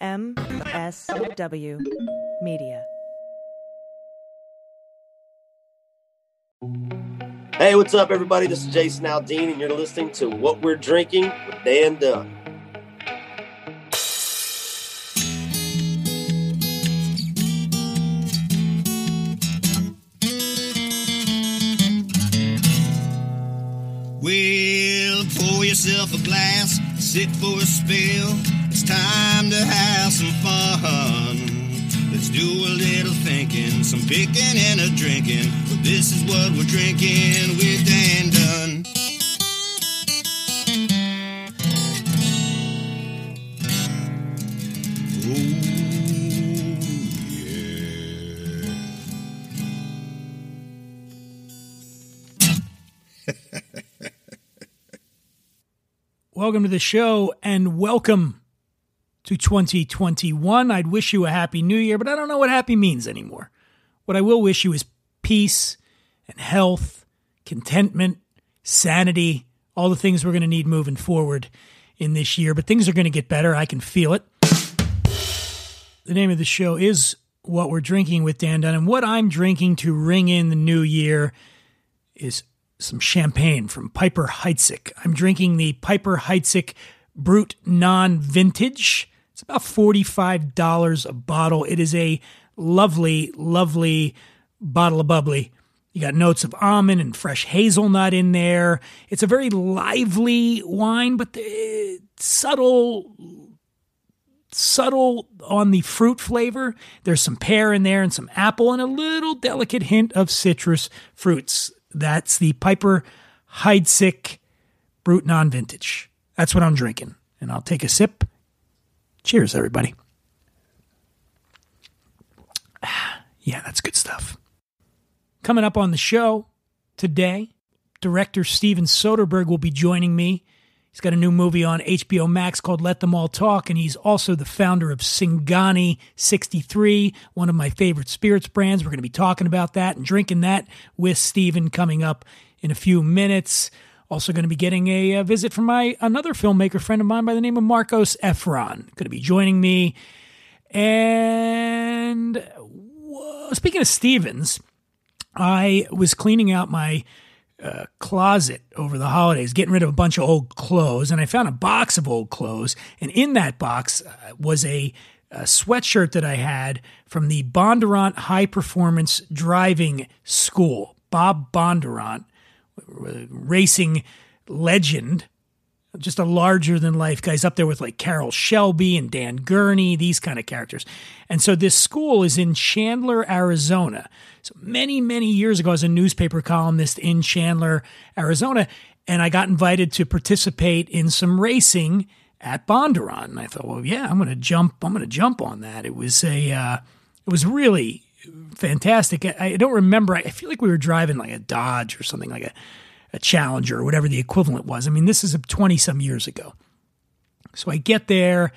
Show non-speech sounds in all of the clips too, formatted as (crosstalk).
MSW Media. Hey, what's up, everybody? This is Jason Aldean, and you're listening to What We're Drinking with Dan Dunn. Well, pour yourself a glass, sit for a spill. It's time to have some fun. Let's do a little thinking, some picking and a drinking. But this is what we're drinking with Dan Dunn. Oh. (laughs) Welcome to the show and welcome to 2021. I'd wish you a happy new year, but I don't know what happy means anymore. What I will wish you is peace and health, contentment, sanity, all the things we're going to need moving forward in this year. But things are going to get better. I can feel it. The name of the show is What We're Drinking with Dan Dunn. And what I'm drinking to ring in the new year is some champagne from Piper Heidsieck. I'm drinking the Piper Heidsieck Brut Non Vintage. It's about $45 a bottle. It is a lovely, lovely bottle of bubbly. You got notes of almond and fresh hazelnut in there. It's a very lively wine, but the subtle subtle on the fruit flavor. There's some pear in there and some apple and a little delicate hint of citrus fruits. That's the Piper Heidsieck Brut Non Vintage. That's what I'm drinking. And I'll take a sip. Cheers, everybody. (sighs) Yeah, that's good stuff. Coming up on the show today, director Steven Soderbergh will be joining me. He's got a new movie on HBO Max called Let Them All Talk, and he's also the founder of Singani 63, one of my favorite spirits brands. We're going to be talking about that and drinking that with Steven coming up in a few minutes. Also, going to be getting a, a visit from my another filmmaker friend of mine by the name of Marcos Efron. Going to be joining me. And speaking of Stevens, I was cleaning out my uh, closet over the holidays, getting rid of a bunch of old clothes, and I found a box of old clothes. And in that box uh, was a, a sweatshirt that I had from the Bondurant High Performance Driving School. Bob Bondurant, uh, racing legend, just a larger than life guys up there with like Carroll Shelby and Dan Gurney, these kind of characters. And so this school is in Chandler, Arizona. So many, many years ago, I was a newspaper columnist in Chandler, Arizona, and I got invited to participate in some racing at Bondurant. And I thought, well, yeah, I'm going to jump. I'm going to jump on that. It was a, uh, it was really fantastic. I, I don't remember. I feel like we were driving like a Dodge or something like a, a Challenger or whatever the equivalent was. I mean, this is 20 some years ago. So I get there,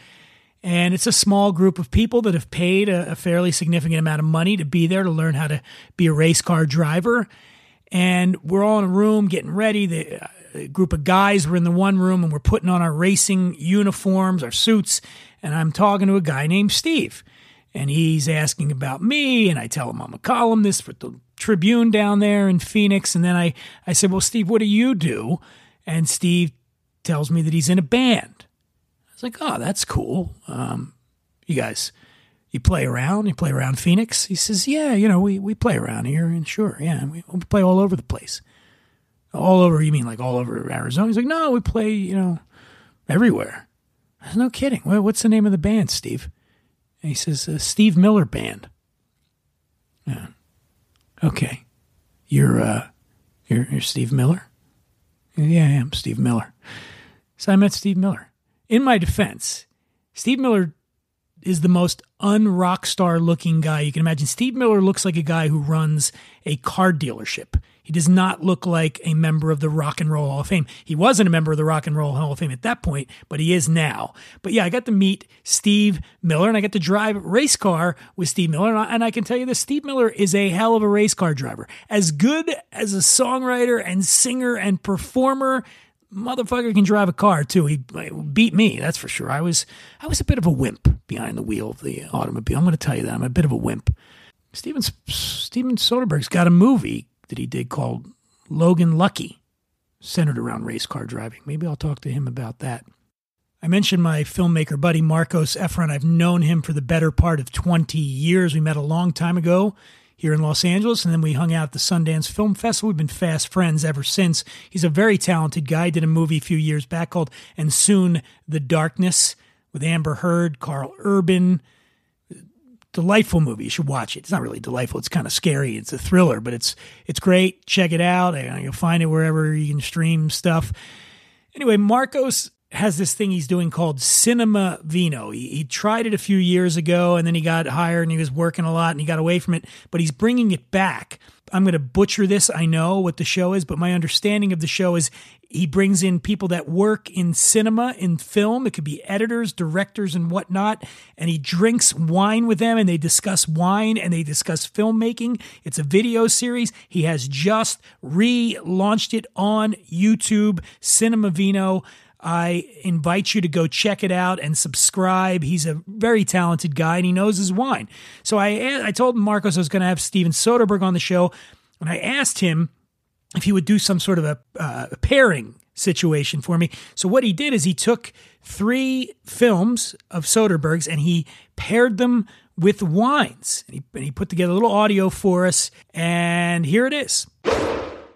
and it's a small group of people that have paid a, a fairly significant amount of money to be there to learn how to be a race car driver. And we're all in a room getting ready. The uh, a group of guys were in the one room, and we're putting on our racing uniforms, our suits. And I'm talking to a guy named Steve and he's asking about me and i tell him i'm a columnist for the tribune down there in phoenix. And then i, I said well steve what do you do? And steve tells me that he's in a band. I was like oh that's cool. Um, you guys you play around? You play around phoenix? He says yeah you know we, we play around here and sure yeah we, we play all over the place. All over? You mean like all over arizona? He's like no we play you know everywhere. No kidding. What's the name of the band steve and he says, uh, Steve Miller Band. Yeah. Okay. You're, uh, you're, you're Steve Miller? Yeah, I am Steve Miller. So I met Steve Miller. In my defense, Steve Miller is the most unrock star looking guy you can imagine. Steve Miller looks like a guy who runs a car dealership. He does not look like a member of the Rock and Roll Hall of Fame. He wasn't a member of the Rock and Roll Hall of Fame at that point, but he is now. But yeah, I got to meet Steve Miller and I got to drive race car with Steve Miller. And I, and I can tell you this Steve Miller is a hell of a race car driver. As good as a songwriter and singer and performer, motherfucker can drive a car too. He beat me, that's for sure. I was I was a bit of a wimp behind the wheel of the automobile. I'm going to tell you that I'm a bit of a wimp. Steven Steven Soderbergh's got a movie that he did called Logan Lucky, centered around race car driving. Maybe I'll talk to him about that. I mentioned my filmmaker buddy Marcos Efron. I've known him for the better part of 20 years. We met a long time ago here in Los Angeles, and then we hung out at the Sundance Film Festival. We've been fast friends ever since. He's a very talented guy. Did a movie a few years back called And Soon the Darkness with Amber Heard, Karl Urban. Delightful movie. You should watch it. It's not really delightful. It's kind of scary. It's a thriller, but it's it's great. Check it out. You'll find it wherever you can stream stuff. Anyway, Marcos has this thing he's doing called Cinema Vino. He, he, tried it a few years ago and then he got hired and he was working a lot and he got away from it, but he's bringing it back. I'm going to butcher this. I know what the show is, but my understanding of the show is he brings in people that work in cinema, in film. It could be editors, directors, and whatnot. And he drinks wine with them and they discuss wine and they discuss filmmaking. It's a video series. He has just relaunched it on YouTube, Cinema Vino. I invite you to go check it out and subscribe. He's a very talented guy and he knows his wine. So I, I told Marcos I was going to have Steven Soderbergh on the show, and I asked him if he would do some sort of a, uh, pairing situation for me. So what he did is he took three films of Soderbergh's and he paired them with wines. And he, and he put together a little audio for us, and here it is.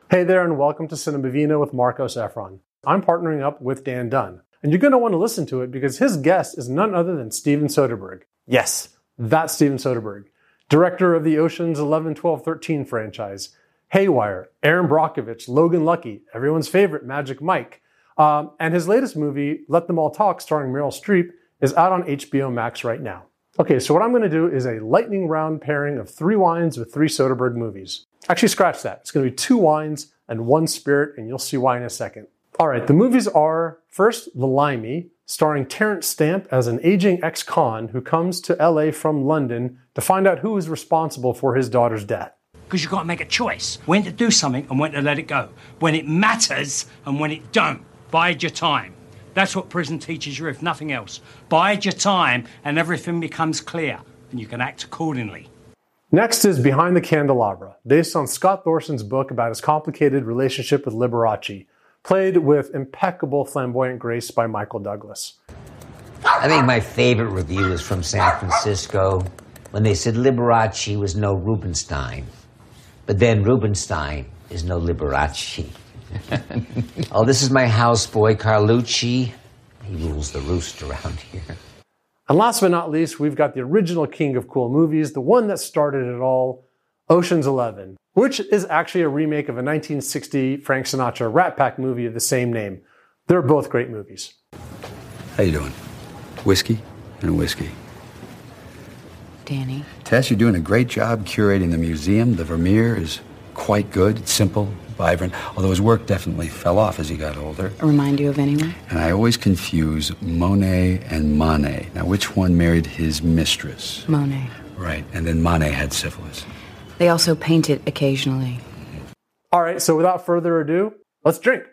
Hey there, and welcome to Cinema Vino with Marcos Efron. I'm partnering up with Dan Dunn. And you're going to want to listen to it because his guest is none other than Steven Soderbergh. Yes, that's Steven Soderbergh, director of the Ocean's 11, 12, 13 franchise, Haywire, Erin Brockovich, Logan Lucky, everyone's favorite Magic Mike. Um, and his latest movie, Let Them All Talk, starring Meryl Streep, is out on HBO Max right now. Okay, so what I'm going to do is a lightning round pairing of three wines with three Soderbergh movies. Actually, scratch that. It's going to be two wines and one spirit, and you'll see why in a second. All right, the movies are first The Limey, starring Terence Stamp as an aging ex con who comes to LA from London to find out who is responsible for his daughter's death. Because you've got to make a choice when to do something and when to let it go, when it matters and when it don't. Bide your time. That's what prison teaches you, if nothing else. Bide your time and everything becomes clear and you can act accordingly. Next is Behind the Candelabra, based on Scott Thorson's book about his complicated relationship with Liberace played with impeccable flamboyant grace by Michael Douglas. I think my favorite review is from San Francisco when they said Liberace was no Rubinstein, but then Rubinstein is no Liberace. (laughs) oh, this is my houseboy, Carlucci. He rules the roost around here. And last but not least, we've got the original king of cool movies, the one that started it all, Ocean's Eleven, which is actually a remake of a 1960 Frank Sinatra Rat Pack movie of the same name. They're both great movies. How you doing? Whiskey and whiskey. Danny. Tess, you're doing a great job curating the museum. The Vermeer is quite good. It's simple, vibrant, although his work definitely fell off as he got older. Remind you of anyone? And I always confuse Monet and Manet. Now, which one married his mistress? Monet. Right, and then Manet had syphilis. They also paint it occasionally. All right, so without further ado, let's drink.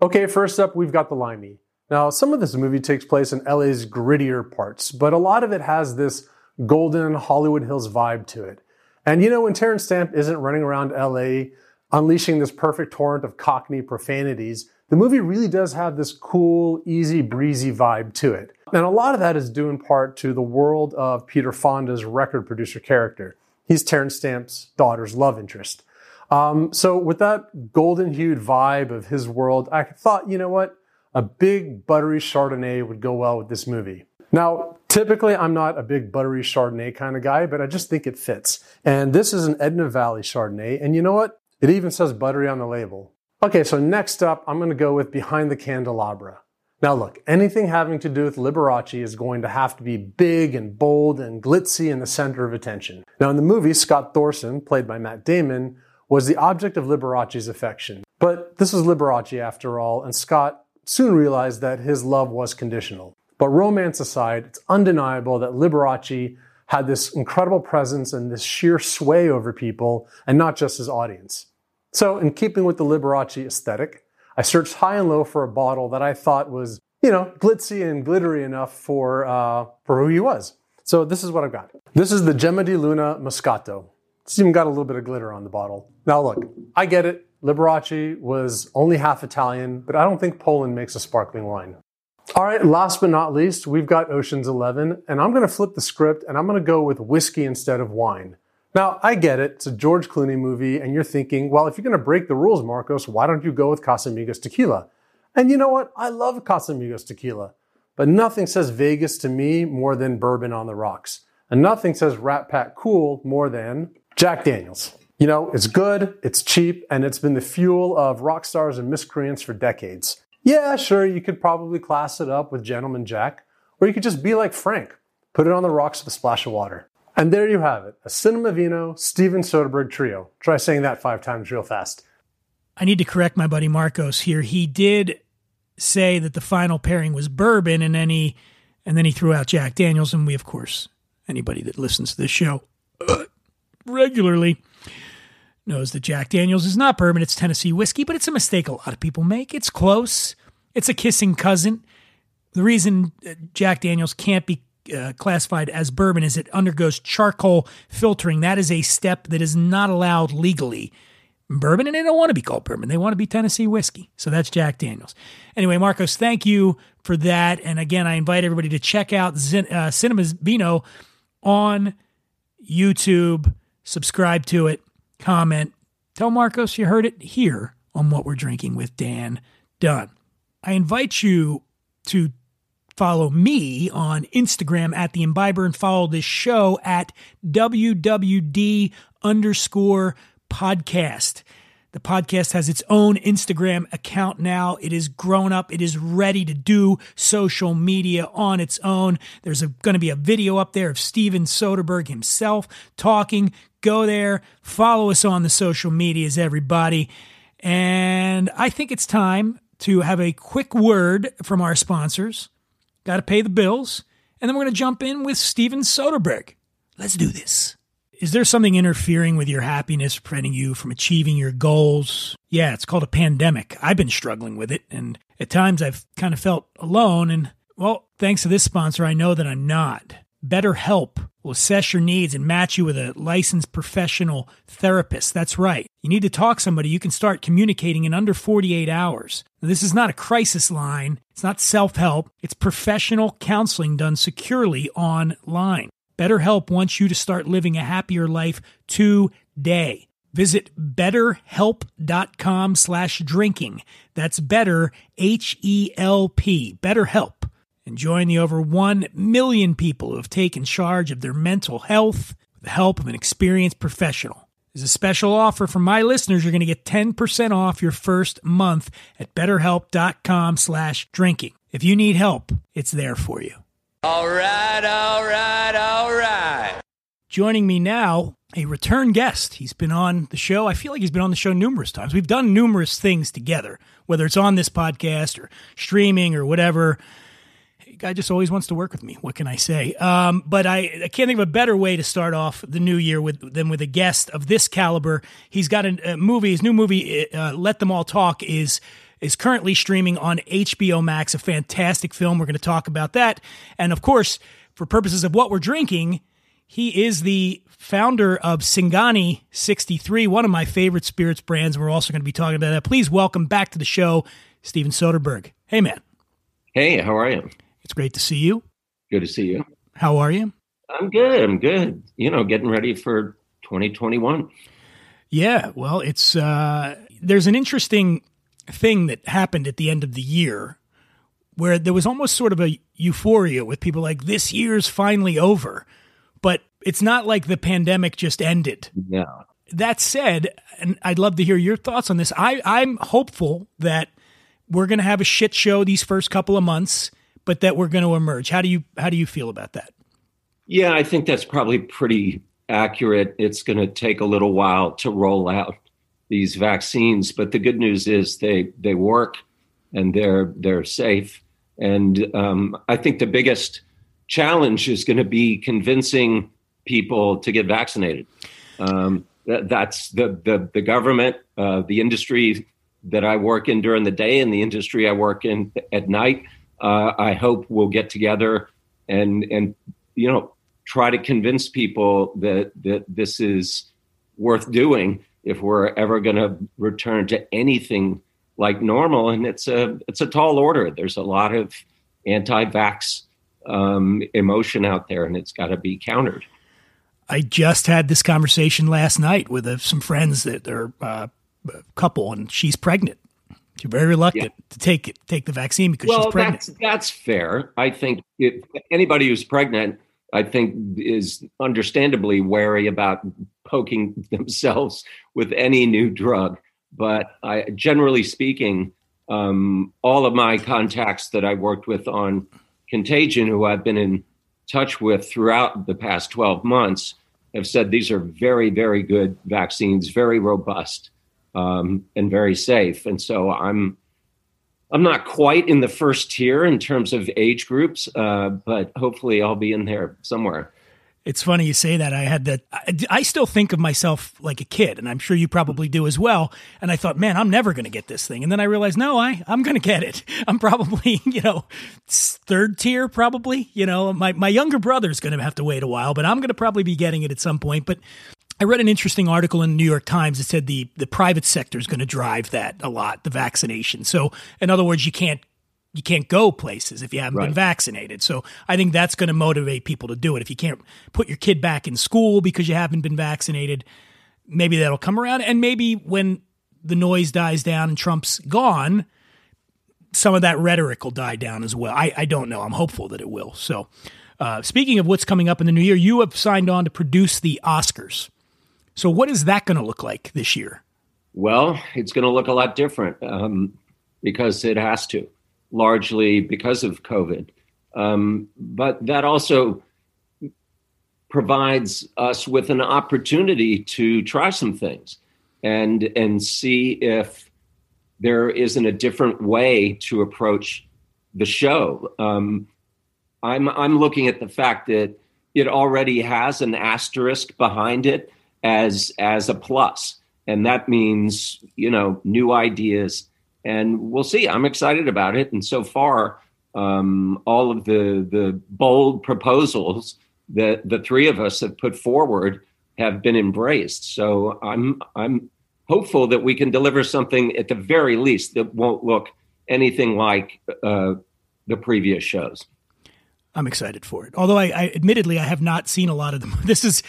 Okay, first up, we've got the limey. Now, some of this movie takes place in LA's grittier parts, but a lot of it has this golden Hollywood Hills vibe to it. And you know, when Terence Stamp isn't running around LA unleashing this perfect torrent of cockney profanities, the movie really does have this cool, easy breezy vibe to it. And a lot of that is due in part to the world of Peter Fonda's record producer character. He's Terence Stamp's daughter's love interest. Um, so with that golden hued vibe of his world, I thought, you know what? A big buttery Chardonnay would go well with this movie. Now, typically I'm not a big buttery Chardonnay kind of guy, but I just think it fits. And this is an Edna Valley Chardonnay. And you know what? It even says buttery on the label. Okay, so next up, I'm going to go with Behind the Candelabra. Now look, anything having to do with Liberace is going to have to be big and bold and glitzy in the center of attention. Now in the movie, Scott Thorson, played by Matt Damon, was the object of Liberace's affection. But this was Liberace after all, and Scott soon realized that his love was conditional. But romance aside, it's undeniable that Liberace had this incredible presence and this sheer sway over people, and not just his audience. So in keeping with the Liberace aesthetic, I searched high and low for a bottle that I thought was, you know, glitzy and glittery enough for, uh, for who he was. So this is what I've got. This is the Gemma di Luna Moscato. It's even got a little bit of glitter on the bottle. Now look, I get it. Liberace was only half Italian, but I don't think Poland makes a sparkling wine. All right, last but not least, we've got Ocean's 11, and I'm going to flip the script and I'm going to go with whiskey instead of wine. Now, I get it. It's a George Clooney movie, and you're thinking, well, if you're going to break the rules, Marcos, why don't you go with Casamigos tequila? And you know what? I love Casamigos tequila, but nothing says Vegas to me more than bourbon on the rocks. And nothing says Rat Pack cool more than Jack Daniels. You know, it's good, it's cheap, and it's been the fuel of rock stars and miscreants for decades. Yeah, sure, you could probably class it up with Gentleman Jack, or you could just be like Frank, put it on the rocks with a splash of water. And there you have it, a Cinema Vino Steven Soderbergh trio. Try saying that five times real fast. I need to correct my buddy Marcos here. He did say that the final pairing was bourbon, and then he and then he threw out Jack Daniels, and we, of course, anybody that listens to this show (clears throat) regularly knows that Jack Daniels is not bourbon, it's Tennessee whiskey, but it's a mistake a lot of people make. It's close, it's a kissing cousin. The reason uh, Jack Daniels can't be uh, classified as bourbon is it undergoes charcoal filtering. That is a step that is not allowed legally. Bourbon, and they don't want to be called bourbon. They want to be Tennessee whiskey. So that's Jack Daniels. Anyway, Marcos, thank you for that. And again, I invite everybody to check out Zin- uh, Cinemas on YouTube. Subscribe to it comment. Tell Marcos you heard it here on What We're Drinking with Dan Dunn. I invite you to follow me on Instagram at the Imbiber and follow this show at WWD underscore podcast. The podcast has its own Instagram account now. It is grown up. It is ready to do social media on its own. There's going to be a video up there of Steven Soderbergh himself talking. Go there, follow us on the social medias, everybody. And I think it's time to have a quick word from our sponsors. Got to pay the bills. And then we're going to jump in with Steven Soderbergh. Let's do this. Is there something interfering with your happiness, preventing you from achieving your goals? Yeah, it's called a pandemic. I've been struggling with it, and at times I've kind of felt alone. And, well, thanks to this sponsor, I know that I'm not. BetterHelp will assess your needs and match you with a licensed professional therapist. That's right. You need to talk to somebody you can start communicating in under 48 hours. Now, this is not a crisis line. It's not self-help. It's professional counseling done securely online. BetterHelp wants you to start living a happier life today. Visit betterhelp.com slash drinking. That's better, H-E-L-P, BetterHelp. And join the over 1 million people who have taken charge of their mental health with the help of an experienced professional. As a special offer for my listeners, you're going to get 10% off your first month at betterhelp.com slash drinking. If you need help, it's there for you. All right, all right, all right. Joining me now, a return guest. He's been on the show. I feel like he's been on the show numerous times. We've done numerous things together, whether it's on this podcast or streaming or whatever. Guy just always wants to work with me. What can I say? Um, but I, I can't think of a better way to start off the new year with than with a guest of this caliber. He's got a, a movie. His new movie, uh, "Let Them All Talk," is is currently streaming on HBO Max. A fantastic film. We're going to talk about that, and of course, for purposes of what we're drinking, he is the founder of Singani 63, one of my favorite spirits brands. We're also going to be talking about that. Please welcome back to the show, Steven Soderbergh. Hey, man. Hey, how are you? It's great to see you. Good to see you. How are you? I'm good. I'm good. You know, getting ready for 2021. Yeah, well, it's uh there's an interesting thing that happened at the end of the year where there was almost sort of a euphoria with people like this year's finally over. But it's not like the pandemic just ended. Yeah. That said, and I'd love to hear your thoughts on this. I I'm hopeful that we're going to have a shit show these first couple of months but that we're going to emerge. How do you how do you feel about that? Yeah, I think that's probably pretty accurate. It's going to take a little while to roll out these vaccines, but the good news is they they work and they're they're safe. And um, I think the biggest challenge is going to be convincing people to get vaccinated. Um, that, that's the the, the government, uh, the industry that I work in during the day and the industry I work in at night. Uh, I hope we'll get together and and you know try to convince people that that this is worth doing if we're ever going to return to anything like normal. And it's a it's a tall order. There's a lot of anti-vax um, emotion out there, and it's got to be countered. I just had this conversation last night with uh, some friends that are uh, a couple, and she's pregnant. She's very reluctant yeah. to take it, take the vaccine because well, she's pregnant. That's, that's fair. I think if anybody who's pregnant, I think is understandably wary about poking (laughs) themselves with any new drug. But I, generally speaking, um, all of my contacts that I worked with on Contagion, who I've been in touch with throughout the past 12 months, have said these are very, very good vaccines, very robust um, and very safe. And so I'm I'm not quite in the first tier in terms of age groups, uh, but hopefully I'll be in there somewhere. It's funny you say that. I had that. I, I, still think of myself like a kid, and I'm sure you probably do as well. And I thought, man, I'm never going to get this thing. And then I realized, no, I I'm going to get it. (laughs) I'm probably (laughs) you know third tier, probably. You know, my my younger brother's going to have to wait a while, but I'm going to probably be getting it at some point. But I read an interesting article in the New York Times that said the the private sector is going to drive that a lot, the vaccination. So, in other words, you can't you can't go places if you haven't right. been vaccinated. So I think that's going to motivate people to do it. If you can't put your kid back in school because you haven't been vaccinated, maybe that'll come around. And maybe when the noise dies down and Trump's gone, some of that rhetoric will die down as well. I, I don't know. I'm hopeful that it will. So, uh, speaking of what's coming up in the new year, you have signed on to produce the Oscars. So, what is that going to look like this year? Well, it's going to look a lot different um, because it has to largely because of COVID. Um, but that also provides us with an opportunity to try some things and and see if there isn't a different way to approach the show. Um, I'm I'm looking at the fact that it already has an asterisk behind it as as a plus, and that means you know new ideas and we'll see. I'm excited about it. And so far, um, all of the the bold proposals that the three of us have put forward have been embraced. So I'm I'm hopeful that we can deliver something at the very least that won't look anything like uh, the previous shows. I'm excited for it. Although I, I admittedly I have not seen a lot of them. (laughs) This is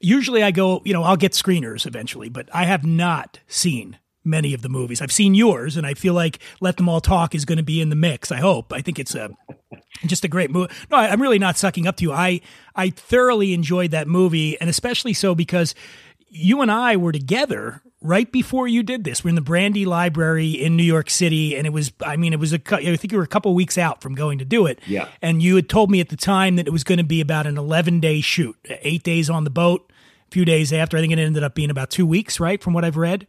usually I go, you know, I'll get screeners eventually, but I have not seen many of the movies. I've seen yours, and I feel like Let Them All Talk is going to be in the mix. I hope. I think it's a just a great movie. No, I, I'm really not sucking up to you. I I thoroughly enjoyed that movie, and especially so because you and I were together right before you did this. We're in the Brandy Library in New York City, and it was, I mean, it was a, I think you were a couple weeks out from going to do it. Yeah. And you had told me at the time that it was going to be about an 11 day shoot, eight days on the boat, few days after. I think it ended up being about two weeks, right? From what I've read.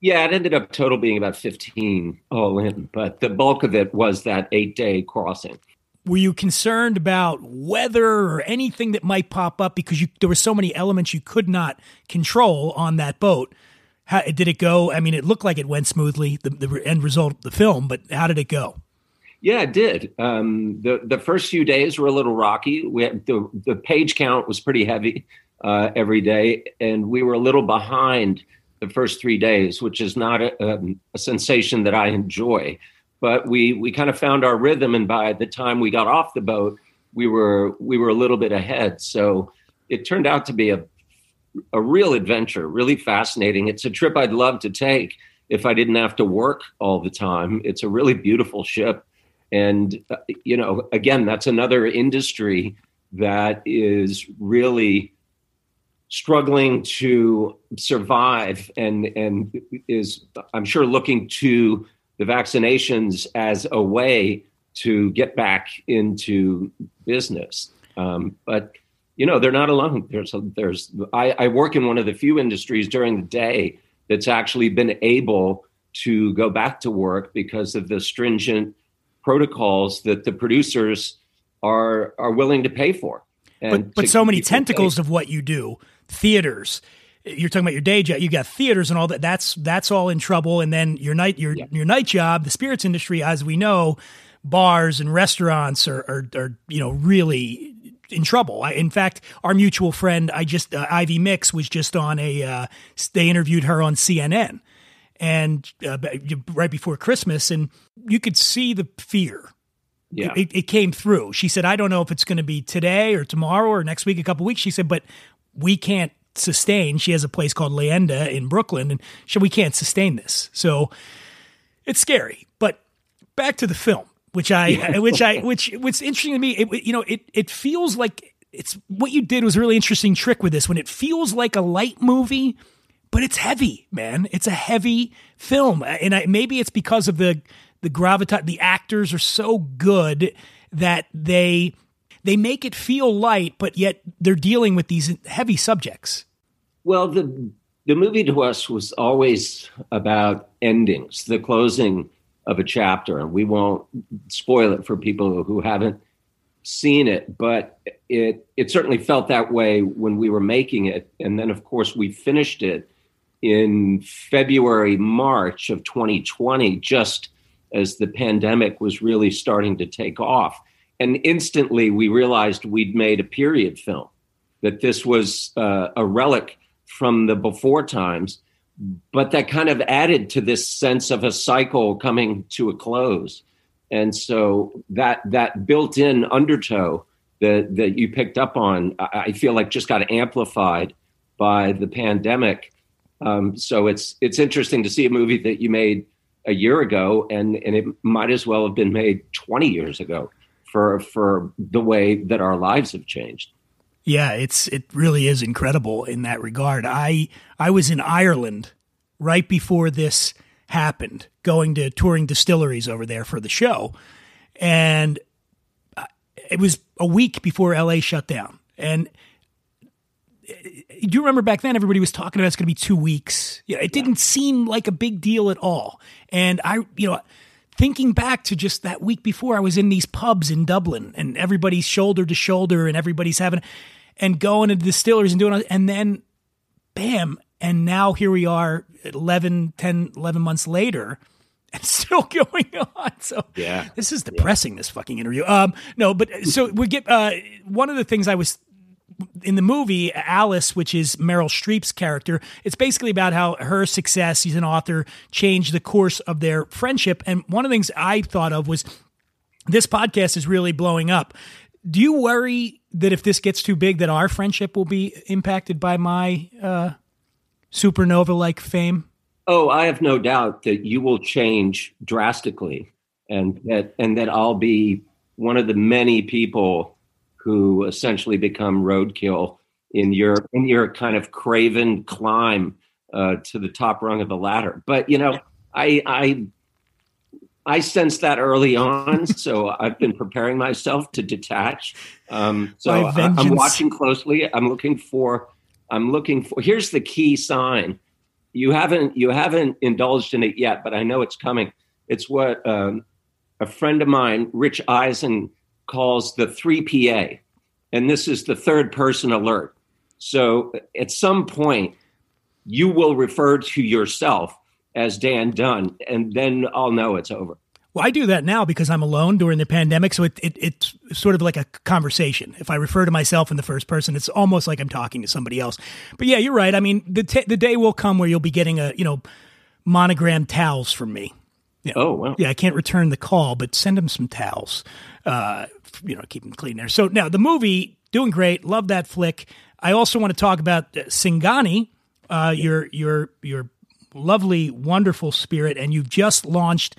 Yeah, it ended up total being about 15 all in, but the bulk of it was that eight day crossing. Were you concerned about weather or anything that might pop up because you, there were so many elements you could not control on that boat? How, did it go? I mean, it looked like it went smoothly, the, the end result of the film, but how did it go? Yeah, it did. Um, the the first few days were a little rocky. We had, the the page count was pretty heavy uh, every day, and we were a little behind the first three days, which is not a, um, a, sensation that I enjoy. But we we kind of found our rhythm, and by the time we got off the boat, we were we were a little bit ahead. So it turned out to be a a real adventure, really fascinating. It's a trip I'd love to take if I didn't have to work all the time. It's a really beautiful ship, and uh, you know, again, that's another industry that is really struggling to survive and and is I'm sure looking to the vaccinations as a way to get back into business. Um, but you know they're not alone. There's a, there's I, I work in one of the few industries during the day that's actually been able to go back to work because of the stringent protocols that the producers are are willing to pay for. And but, but so many tentacles of what you do theaters, you're talking about your day job. You got theaters and all that. That's that's all in trouble. And then your night your your night job, the spirits industry, as we know, bars and restaurants are are, are you know really in trouble. I, in fact, our mutual friend, I just uh, Ivy Mix was just on a. Uh, they interviewed her on CNN, and uh, right before Christmas, and you could see the fear. Yeah. It, it came through. She said, "I don't know if it's going to be today or tomorrow or next week, a couple weeks." She said, "But we can't sustain." She has a place called Leyenda in Brooklyn, and she we can't sustain this. So it's scary. But back to the film which I, (laughs) which I, which, what's interesting to me, it, you know, it, it feels like it's what you did was a really interesting trick with this when it feels like a light movie, but it's heavy, man. It's a heavy film. And I, maybe it's because of the, the gravitas, the actors are so good that they, they make it feel light, but yet they're dealing with these heavy subjects. Well, the, the movie to us was always about endings, the closing of a chapter, and we won't spoil it for people who haven't seen it, but it it certainly felt that way when we were making it, and then of course we finished it in February March of 2020, just as the pandemic was really starting to take off, and instantly we realized we'd made a period film, that this was uh, a relic from the before times but that kind of added to this sense of a cycle coming to a close. And so that that built-in undertow that that you picked up on i feel like just got amplified by the pandemic. Um, so it's it's interesting to see a movie that you made a year ago and and it might as well have been made 20 years ago for for the way that our lives have changed yeah, it's it really is incredible in that regard. I I was in Ireland right before this happened, going to touring distilleries over there for the show, and uh, it was a week before LA shut down. And do you remember back then everybody was talking about it's going to be two weeks? Yeah, it didn't seem like a big deal at all. And I, you know thinking back to just that week before, I was in these pubs in Dublin and everybody's shoulder to shoulder and everybody's having, and going to distilleries and doing, and then bam. And now here we are 11, 10, 11 months later (laughs) and still (laughs) going on. So yeah, this is depressing. Yeah. This fucking interview. Um, no, but so we get uh, one of the things I was in the movie Alice, which is Meryl Streep's character, it's basically about how her success, she's an author, changed the course of their friendship. And one of the things I thought of was this podcast is really blowing up. Do you worry that if this gets too big, that our friendship will be impacted by my uh, supernova like fame? Oh, I have no doubt that you will change drastically, and that and that I'll be one of the many people who essentially become roadkill in your in your kind of craven climb uh, to the top rung of the ladder. But you know, I I I sensed that early on, so I've been preparing myself to detach. Um, so I, I'm watching closely. I'm looking for. I'm looking for. Here's the key sign. You haven't you haven't indulged in it yet, but I know it's coming. It's what um, a friend of mine, Rich Eisen, calls the 3PA. And this is the third person alert. So at some point, you will refer to yourself as Dan Dunn, and then I'll know it's over. Well, I do that now because I'm alone during the pandemic. So it, it, it's sort of like a conversation. If I refer to myself in the first person, it's almost like I'm talking to somebody else. But yeah, you're right. I mean, the, t- the day will come where you'll be getting a, you know, monogram towels from me. Yeah. Oh, wow. Yeah, I can't return the call, but send them some towels. Uh, you know, keep them clean there. So now the movie, doing great. Love that flick. I also want to talk about Singani, uh, your your your lovely, wonderful spirit, and you've just launched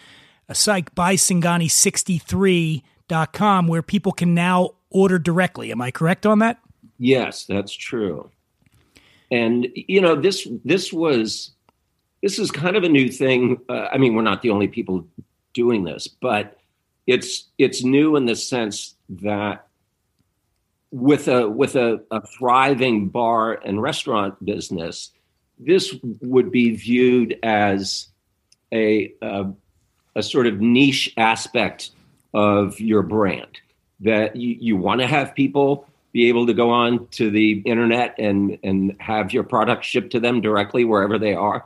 a site by Singani63.com where people can now order directly. Am I correct on that? Yes, that's true. And you know, this this was this is kind of a new thing. Uh, I mean, we're not the only people doing this, but it's it's new in the sense that with a with a, a thriving bar and restaurant business, this would be viewed as a, a a, sort of niche aspect of your brand that you, you want to have people be able to go on to the internet and and have your product shipped to them directly wherever they are.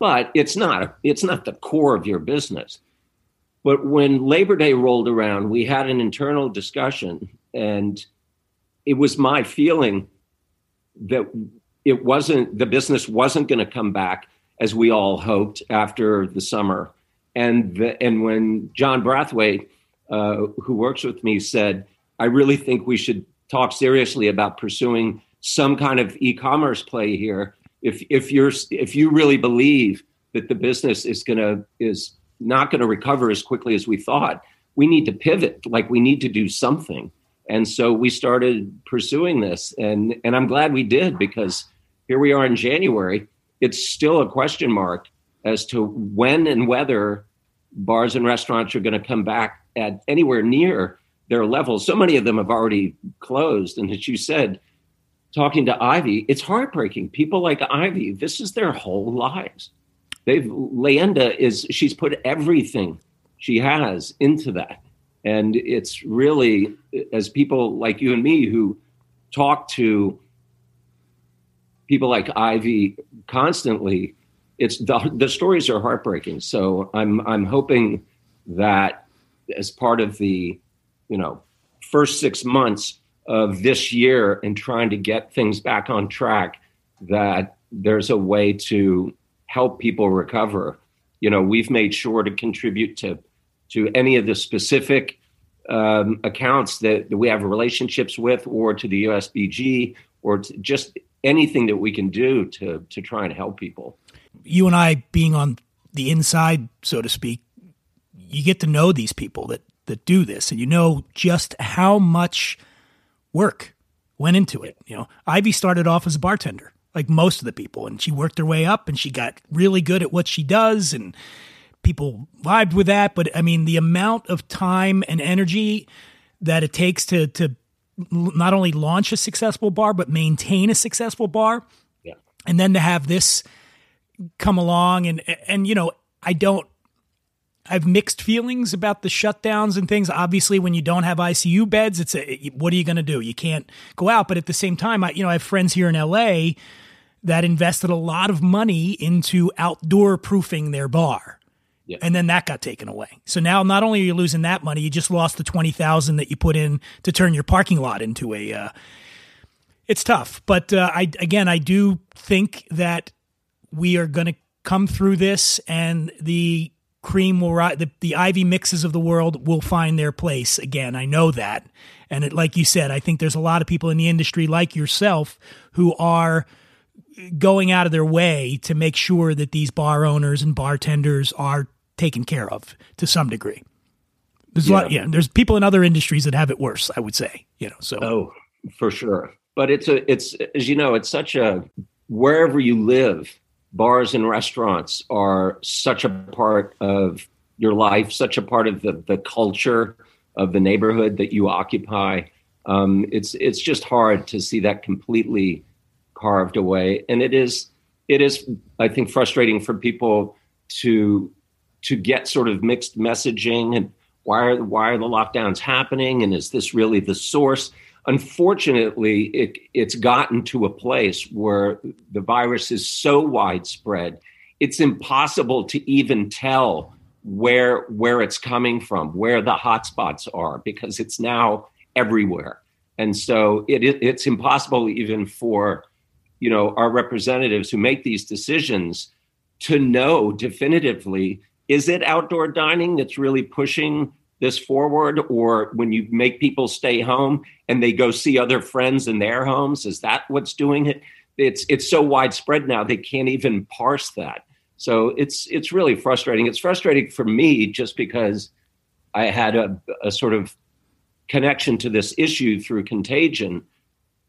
But it's not it's not the core of your business. But when Labor Day rolled around, we had an internal discussion, and it was my feeling that it wasn't the business wasn't going to come back as we all hoped after the summer. And the, and when John Brathwaite, uh, who works with me, said, "I really think we should talk seriously about pursuing some kind of e-commerce play here. If if you're if you really believe that the business is gonna is not going to recover as quickly as we thought, we need to pivot. Like we need to do something. And so we started pursuing this, and and I'm glad we did because here we are in January. It's still a question mark as to when and whether bars and restaurants are going to come back at anywhere near their levels. So many of them have already closed. And as you said, talking to Ivy, it's heartbreaking. People like Ivy, this is their whole lives. They've Leyenda is she's put everything she has into that. And it's really as people like you and me who talk to people like Ivy constantly, it's the the stories are heartbreaking. So I'm I'm hoping that as part of the you know first six months of this year and trying to get things back on track that there's a way to help people recover. You know we've made sure to contribute to to any of the specific um, accounts that, that we have relationships with or to the usbg or just anything that we can do to to try and help people. You and i being on the inside so to speak you get to know these people that that do this, and you know just how much work went into it. You know, Ivy started off as a bartender, like most of the people, and she worked her way up, and she got really good at what she does, and people vibed with that. But I mean, the amount of time and energy that it takes to to not only launch a successful bar but maintain a successful bar, yeah. and then to have this come along and and you know I don't I've mixed feelings about the shutdowns and things. Obviously, when you don't have ICU beds, it's a, what are you going to do? You can't go out. But at the same time, I, you know, I have friends here in LA that invested a lot of money into outdoor proofing their bar. Yeah. And then that got taken away. So now not only are you losing that money, you just lost the 20,000 that you put in to turn your parking lot into a uh, it's tough. But uh, I again, I do think that we are going to come through this and the cream will rise. The, the Ivy mixes of the world will find their place again. I know that. And it, like you said, I think there's a lot of people in the industry like yourself who are going out of their way to make sure that these bar owners and bartenders are taken care of to some degree. There's yeah. a lot, yeah. There's people in other industries that have it worse. I would say, you know. So, oh, for sure. But it's a, it's as you know, it's such a wherever you live, bars and restaurants are such a part of your life, such a part of the, the culture of the neighborhood that you occupy. Um, it's it's just hard to see that completely carved away, and it is it is I think frustrating for people to to get sort of mixed messaging and why are why are the lockdowns happening and is this really the source? Unfortunately, it, it's gotten to a place where the virus is so widespread, it's impossible to even tell where where it's coming from, where the hotspots are, because it's now everywhere. And so it, it, it's impossible even for you know our representatives who make these decisions to know definitively is it outdoor dining that's really pushing this forward? Or when you make people stay home and they go see other friends in their homes is that what's doing it? It's it's so widespread now they can't even parse that. So it's it's really frustrating. It's frustrating for me just because i had a, a sort of connection to this issue through contagion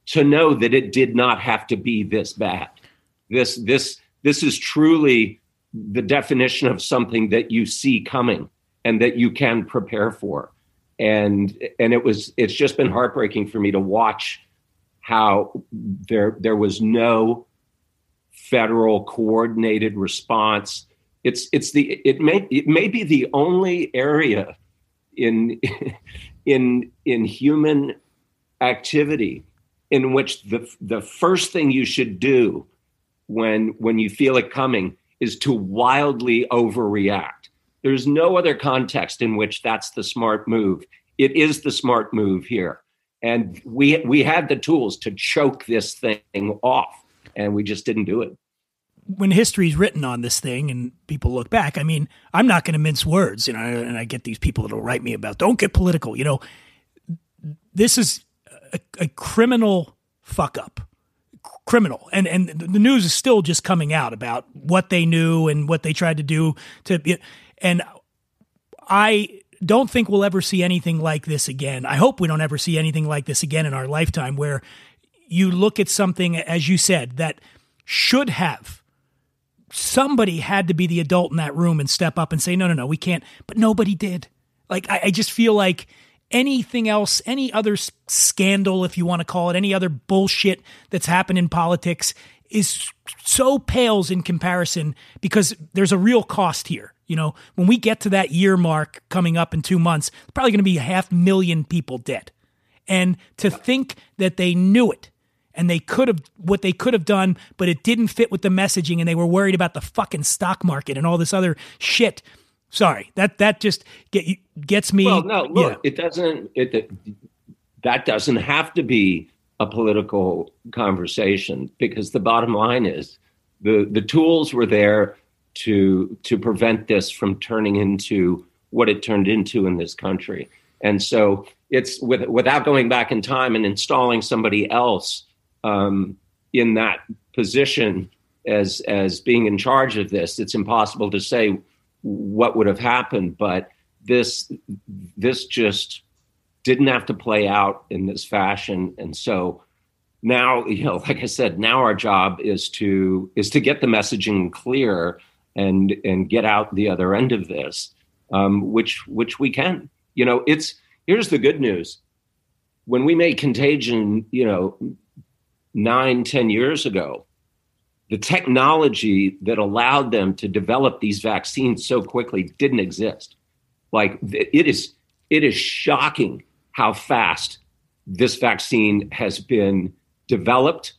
to know that it did not have to be this bad. This this this is truly the definition of something that you see coming and that you can prepare for. And and it was it's just been heartbreaking for me to watch how there there was no federal coordinated response. It's it's the it may it may be the only area in (laughs) in in human activity in which the the first thing you should do when when you feel it coming is to wildly overreact. There's no other context in which that's the smart move. It is the smart move here. And we we had the tools to choke this thing off and we just didn't do it when history's written on this thing and people look back, I mean, I'm not going to mince words, you know, and I get these people that'll write me about don't get political, you know. This is a, a criminal fuck up. Criminal. And and the news is still just coming out about what they knew and what they tried to do to and I don't think we'll ever see anything like this again. I hope we don't ever see anything like this again in our lifetime where you look at something as you said that should have somebody had to be the adult in that room and step up and say, no, no, no, we can't. But nobody did. Like, I, I just feel like anything else, any other scandal, if you want to call it, any other bullshit that's happened in politics is so pales in comparison because there's a real cost here. You know, when we get to that year mark coming up in two months, probably going to be a half million people dead. And to think that they knew it and they could have what they could have done, but it didn't fit with the messaging, and they were worried about the fucking stock market and all this other shit. Sorry, that that just get gets me. Well, no, look, yeah. it doesn't. It that doesn't have to be a political conversation because the bottom line is the the tools were there to to prevent this from turning into what it turned into in this country. And so it's with, without going back in time and installing somebody else um, in that position as as being in charge of this. It's impossible to say what would have happened, but this this just didn't have to play out in this fashion, and so now (laughs) you know, like I said, now our job is to is to get the messaging clear and and get out the other end of this, um, which which we can. You know, it's here's the good news. When we made Contagion, you know, nine, ten years ago, the technology that allowed them to develop these vaccines so quickly didn't exist. Like it is, it is shocking how fast this vaccine has been developed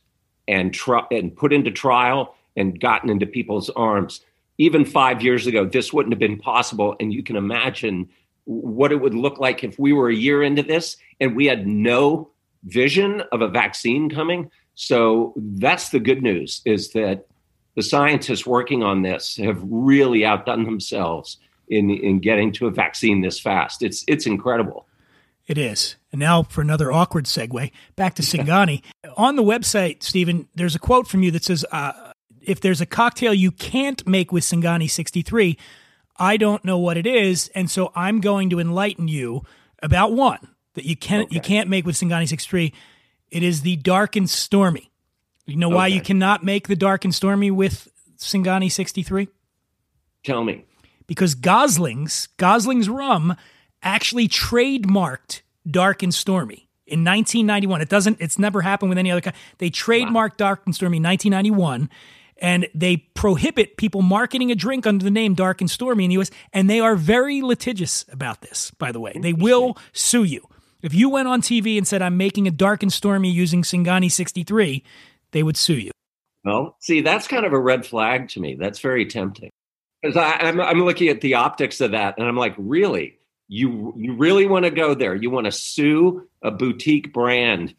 and tr- and put into trial and gotten into people's arms. Even five years ago, this wouldn't have been possible. And you can imagine what it would look like if we were a year into this and we had no vision of a vaccine coming. So that's the good news is that the scientists working on this have really outdone themselves in in getting to a vaccine this fast. It's it's incredible. It is. And now for another awkward segue back to (laughs) Singani. on the website, Steven, there's a quote from you that says, uh, "If there's a cocktail you can't make with Singani 63, I don't know what it is, and so I'm going to enlighten you about one that you can't okay. you can't make with Singani 63." It is the dark and stormy. You know why you cannot make the dark and stormy with Singani 63? Tell me. Because Gosling's, Gosling's rum actually trademarked dark and stormy in 1991. It doesn't, it's never happened with any other. Kind. They trademarked wow. dark and stormy in 1991 and they prohibit people marketing a drink under the name Dark and Stormy in the US. And they are very litigious about this, by the way. They will sue you. If you went on TV and said, I'm making a dark and stormy using Singani 63, they would sue you. Well, see, that's kind of a red flag to me. That's very tempting. Because I'm, I'm looking at the optics of that and I'm like, really? You, you really want to go there? You want to sue a boutique brand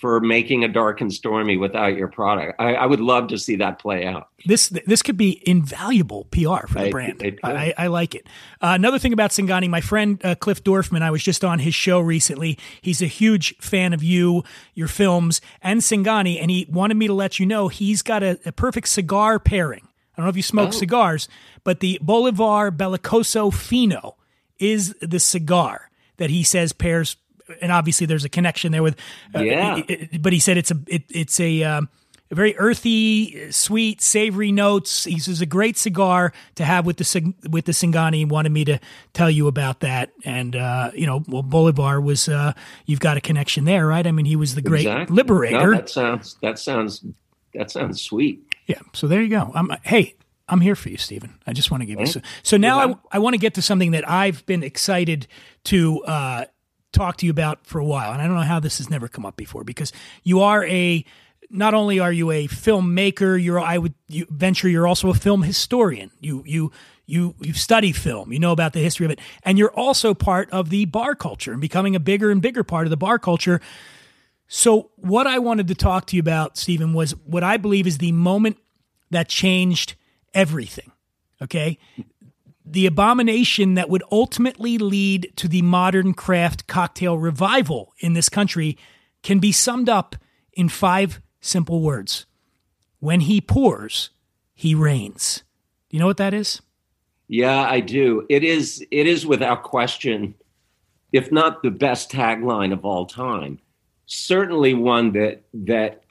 for making a dark and stormy without your product. I, I, would love to see that play out. This this could be invaluable PR for the I, brand. I, I, like it. Uh, another thing about Singani, my friend uh, Cliff Dorfman, I was just on his show recently. He's a huge fan of you, your films, and Singani, and he wanted me to let you know he's got a, a perfect cigar pairing. I don't know if you smoke oh. cigars, but the Bolivar Belicoso Fino is the cigar that he says pairs and obviously there's a connection there with. Uh, yeah. It, it, but he said it's a it, it's a. Um, very earthy, sweet, savory notes. He says a great cigar to have with the with the Singani. He wanted me to tell you about that, and uh, you know, well, Bolivar was uh, you've got a connection there, right? I mean, he was the great exactly. liberator. No, that sounds that sounds that sounds sweet. Yeah. So there you go. I'm, hey, I'm here for you, Steven. I just want to give you so. So now yeah. I, I want to get to something that I've been excited to uh, talk to you about for a while, and I don't know how this has never come up before because you are a not only are you a filmmaker, you're I would you venture you're also a film historian. You you you you study film, you know about the history of it, and you're also part of the bar culture and becoming a bigger and bigger part of the bar culture. So what I wanted to talk to you about, Steven, was what I believe is the moment that changed everything. Okay. The abomination that would ultimately lead to the modern craft cocktail revival in this country can be summed up in five simple words. When he pours, he reigns. Do you know what that is? Yeah, I do. It is it is without question, if not the best tagline of all time, certainly one that that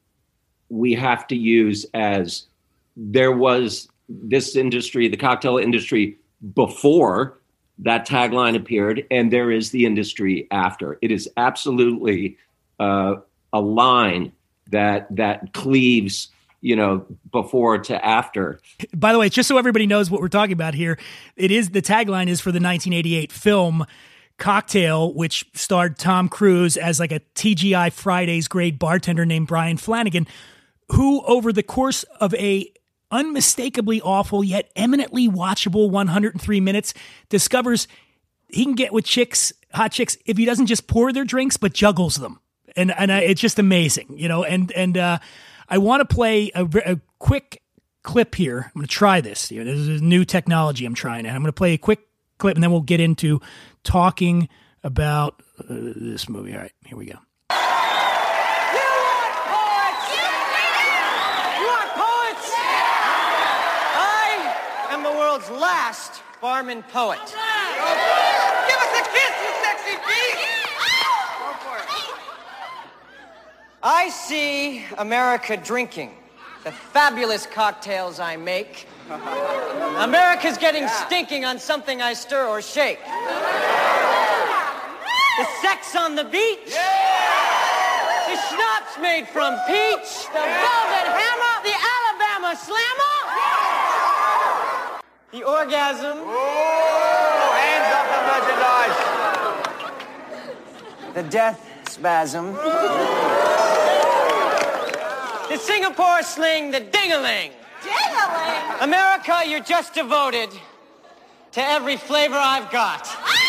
we have to use as there was this industry, the cocktail industry before that tagline appeared, and there is the industry after. It is absolutely uh, a line that that cleaves you know before to after by the way just so everybody knows what we're talking about here it is the tagline is for the 1988 film cocktail which starred tom cruise as like a tgi fridays grade bartender named brian flanagan who over the course of a unmistakably awful yet eminently watchable 103 minutes discovers he can get with chicks hot chicks if he doesn't just pour their drinks but juggles them and and I, it's just amazing, you know. And and uh, I want to play a, a, quick clip here. I'm going to try this. You know, this is new technology I'm trying, and I'm going to play a quick clip, and then we'll get into talking about uh, this movie. All right, here we go. World's last barman poet. Give us a kiss, you sexy beast! I see America drinking the fabulous cocktails I make. America's getting stinking on something I stir or shake. The sex on the beach. The schnapps made from peach. The velvet hammer. The Alabama slammer. The orgasm. Oh, hands up the merchandise. The death spasm. The Singapore sling, the ding-a-ling. Ding-a-ling? America, you're just devoted to every flavor I've got. Oh,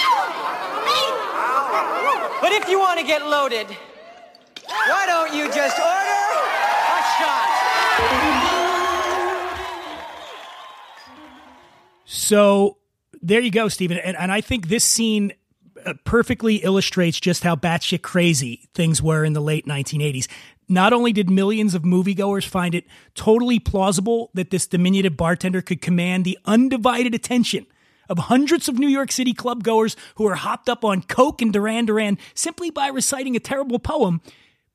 but if you want to get loaded, why don't you just order a shot? So there you go, Steven. And, and I think this scene uh, perfectly illustrates just how batshit crazy things were in the late 1980s. Not only did millions of moviegoers find it totally plausible that this diminutive bartender could command the undivided attention of hundreds of New York City club goers who are hopped up on Coke and Duran Duran simply by reciting a terrible poem,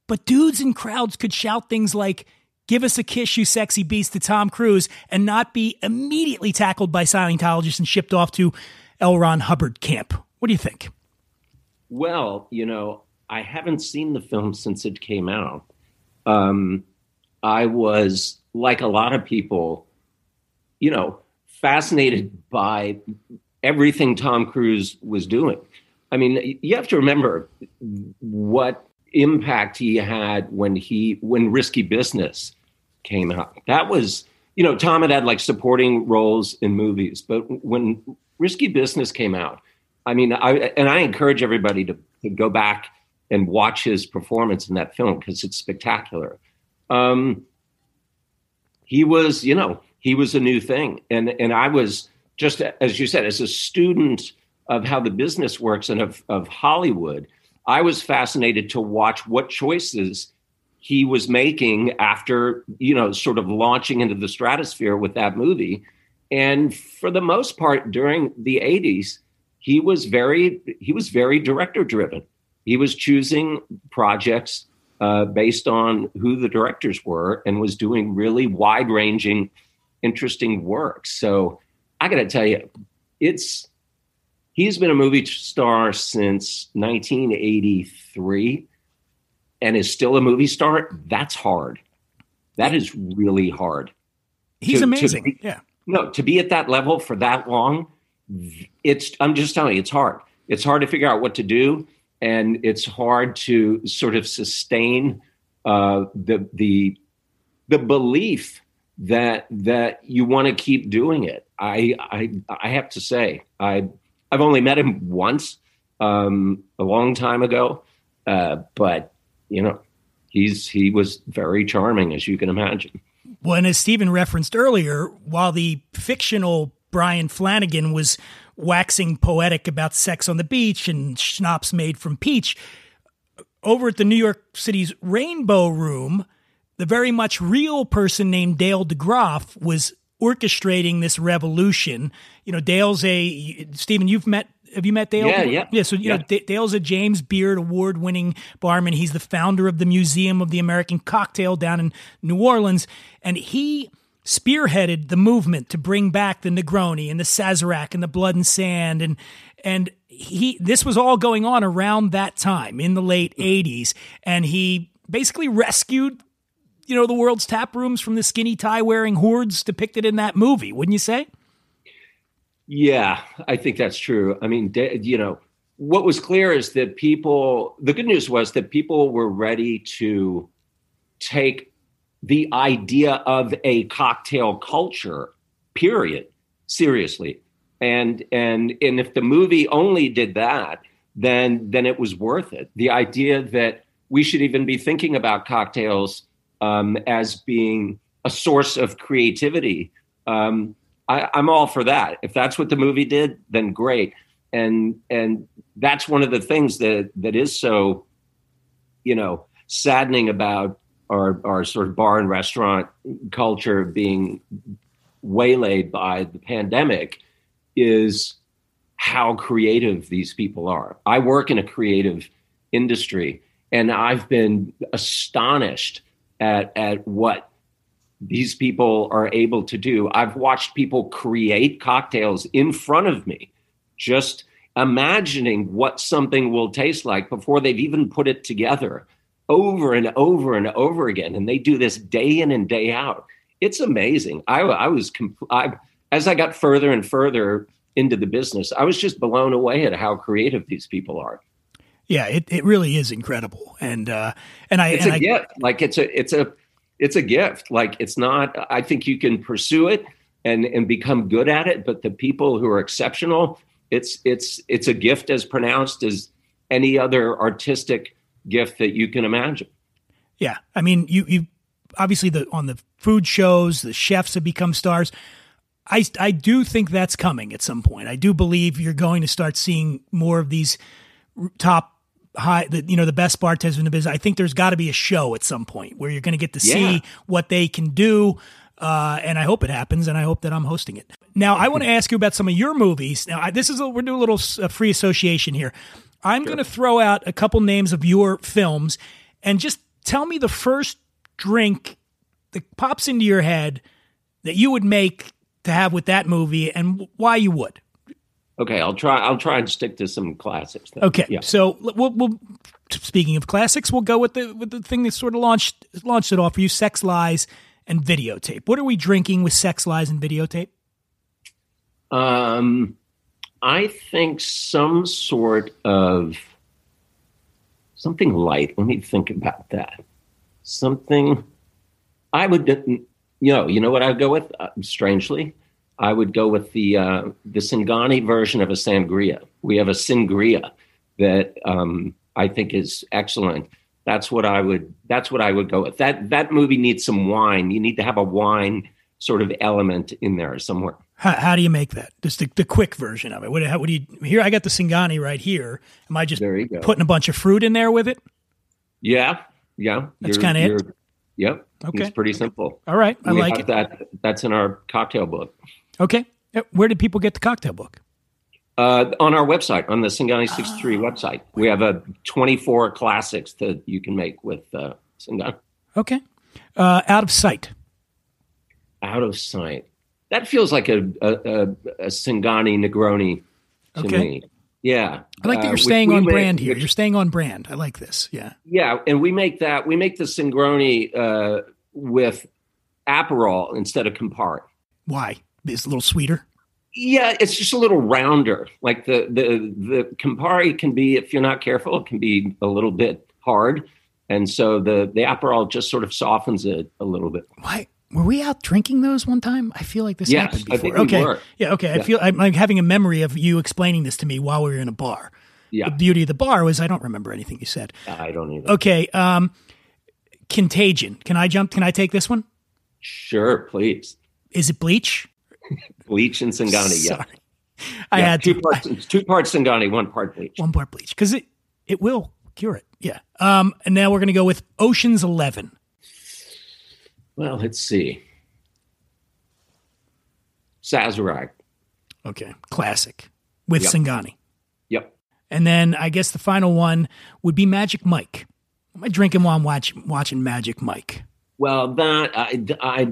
but dudes in crowds could shout things like, Give us a kiss, you sexy beast, to Tom Cruise, and not be immediately tackled by Scientologists and shipped off to L. Ron Hubbard camp. What do you think? Well, you know, I haven't seen the film since it came out um, I was like a lot of people, you know, fascinated by everything Tom Cruise was doing. I mean, you have to remember what impact he had when he when Risky Business came out. That was, you know, Tom had had like supporting roles in movies, but when Risky Business came out, I mean, I and I encourage everybody to, to go back and watch his performance in that film because it's spectacular. Um, he was, you know, he was a new thing, and and I was just as you said, as a student of how the business works and of of Hollywood, I was fascinated to watch what choices he was making after you know sort of launching into the stratosphere with that movie and for the most part during the 80s he was very he was very director driven he was choosing projects uh, based on who the directors were and was doing really wide ranging, interesting work. So I got to tell you, it's he's been a movie star since 1983 and is still a movie star. That's hard. That is really hard. He's to, amazing. To be, yeah. No, to be at that level for that long, it's I'm just telling you, it's hard. It's hard to figure out what to do and it's hard to sort of sustain uh, the the the belief that that you want to keep doing it. I I I have to say I I've only met him once um, a long time ago, uh, but you know he's he was very charming as you can imagine. Well, and as Steven referenced earlier, while the fictional Brian Flanagan was waxing poetic about sex on the beach and schnapps made from peach, over at the New York City's Rainbow Room, the very much real person named Dale DeGroff was orchestrating this revolution. You know, Dale's a Steven. You've met. Have you met Dale? Yeah, yeah, yeah. So you yeah. know, D- Dale's a James Beard Award-winning barman. He's the founder of the Museum of the American Cocktail down in New Orleans, and he spearheaded the movement to bring back the Negroni and the Sazerac and the Blood and Sand and and he this was all going on around that time in the late 80s and he basically rescued you know the world's tap rooms from the skinny tie wearing hordes depicted in that movie wouldn't you say? Yeah i think that's true. I mean you know what was clear is that people the good news was that people were ready to take the idea of a cocktail culture period seriously. And and and if the movie only did that then then it was worth it. The idea that we should even be thinking about cocktails um, as being a source of creativity. Um, I, i'm all for that. If that's what the movie did then great. And and that's one of the things that that is so you know saddening about our, our sort of bar and restaurant culture being waylaid by the pandemic is how creative these people are. I work in a creative industry and I've been astonished at at what these people are able to do. I've watched people create cocktails in front of me, just imagining what something will taste like before they've even put it together over and over and over again. And they do this day in and day out. It's amazing. I, I was, compl- I, as I got further and further into the business, I was just blown away at how creative these people are. Yeah, it, it really is incredible. And, uh, and I, it's and a I, gift. Like it's a, it's a, it's a gift. Like it's not, I think you can pursue it and, and become good at it. But the people who are exceptional, it's, it's, it's a gift as pronounced as any other artistic gift that you can imagine. Yeah, I mean, you you obviously the on the food shows, the chefs have become stars. I I do think that's coming at some point. I do believe you're going to start seeing more of these top high, the, you know, the best bartenders in the business. I think there's got to be a show at some point where you're going to get to see Yeah. what they can do. Uh, and I hope it happens, and I hope that I'm hosting it. Now, I want to (laughs) ask you about some of your movies. Now, I, this is a, we're doing a little uh, free association here. I'm going to throw out a couple names of your films, and just tell me the first drink that pops into your head that you would make to have with that movie, and why you would. Okay, I'll try. I'll try and stick to some classics. Then. Okay, Yeah. so we'll, we'll. Speaking of classics, we'll go with the with the thing that sort of launched launched it all for you: Sex Lies and Videotape. What are we drinking with Sex Lies and Videotape? Um, I think some sort of something light. Let me think about that. Something I would, you know, you know what I'd go with. Uh, strangely, I would go with the uh, the Singani version of a sangria. We have a sangria that um, I think is excellent. That's what I would. That's what I would go with. That that movie needs some wine. You need to have a wine sort of element in there somewhere. How, how do you make that? Just the, the quick version of it. What, how, what do you here? I got the Singani right here. Am I just putting a bunch of fruit in there with it? Yeah, yeah. That's kinda it? Yep. Okay. It's pretty simple. All right, I We like it. That that's in our cocktail book. Okay, Uh, where did people get the cocktail book? Uh, on our website, on the Singani 63 Oh. website, we have a 24 classics that you can make with uh, Singani. Okay, uh, out of sight. Out of sight. That feels like a a, a, a Singani Negroni to Okay. me. Yeah. I like that Uh, you're which staying we on brand here. You're staying on brand. I like this. Yeah. Yeah, and we make that we make the Singroni uh, with Aperol instead of Campari. Why? It's a little sweeter. Yeah, it's just a little rounder. Like the the the Campari can be, if you're not careful, it can be a little bit hard, and so the the Aperol just sort of softens it a little bit. Why were we out drinking those one time? I feel like this Yes, happened I before. we okay, were. yeah, okay. I feel I'm, I'm having a memory of you explaining this to me while we were in a bar. Yeah. The beauty of the bar was I don't remember anything you said. I don't either. Okay, um, Contagion. Can I jump? Can I take this one? Sure, please. Is it Bleach? Bleach and Singani. Yeah. I Yeah, had two to. parts. two parts Singani, one part Bleach. one part bleach because it it will cure it. Yeah. Um, and now we're gonna go with Ocean's Eleven. Well, let's see. Sazerac. Okay, classic with Yep. Singani. Yep. And then I guess the final one would be Magic Mike. Am I drinking while I'm watch, watching Magic Mike? Well, that I, I,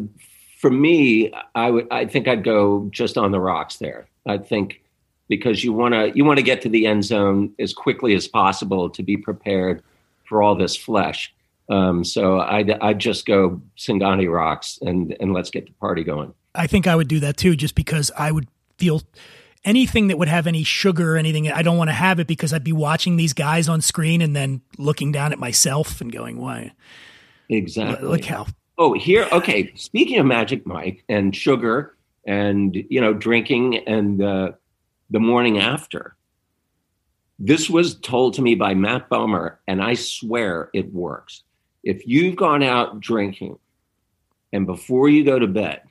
for me, I would. I think I'd go just on the rocks there. I think because you want to you want to get to the end zone as quickly as possible to be prepared for all this flesh. Um, so I'd, I'd just go Singani rocks and and let's get the party going. I think I would do that too, just because I would feel anything that would have any sugar or anything. I don't want to have it because I'd be watching these guys on screen and then looking down at myself and going, "Why? Exactly. Look how Oh, here. Okay. Speaking of Magic Mike and sugar and, you know, drinking and uh, the morning after, this was told to me by Matt Bomer, and I swear it works. If you've gone out drinking and before you go to bed,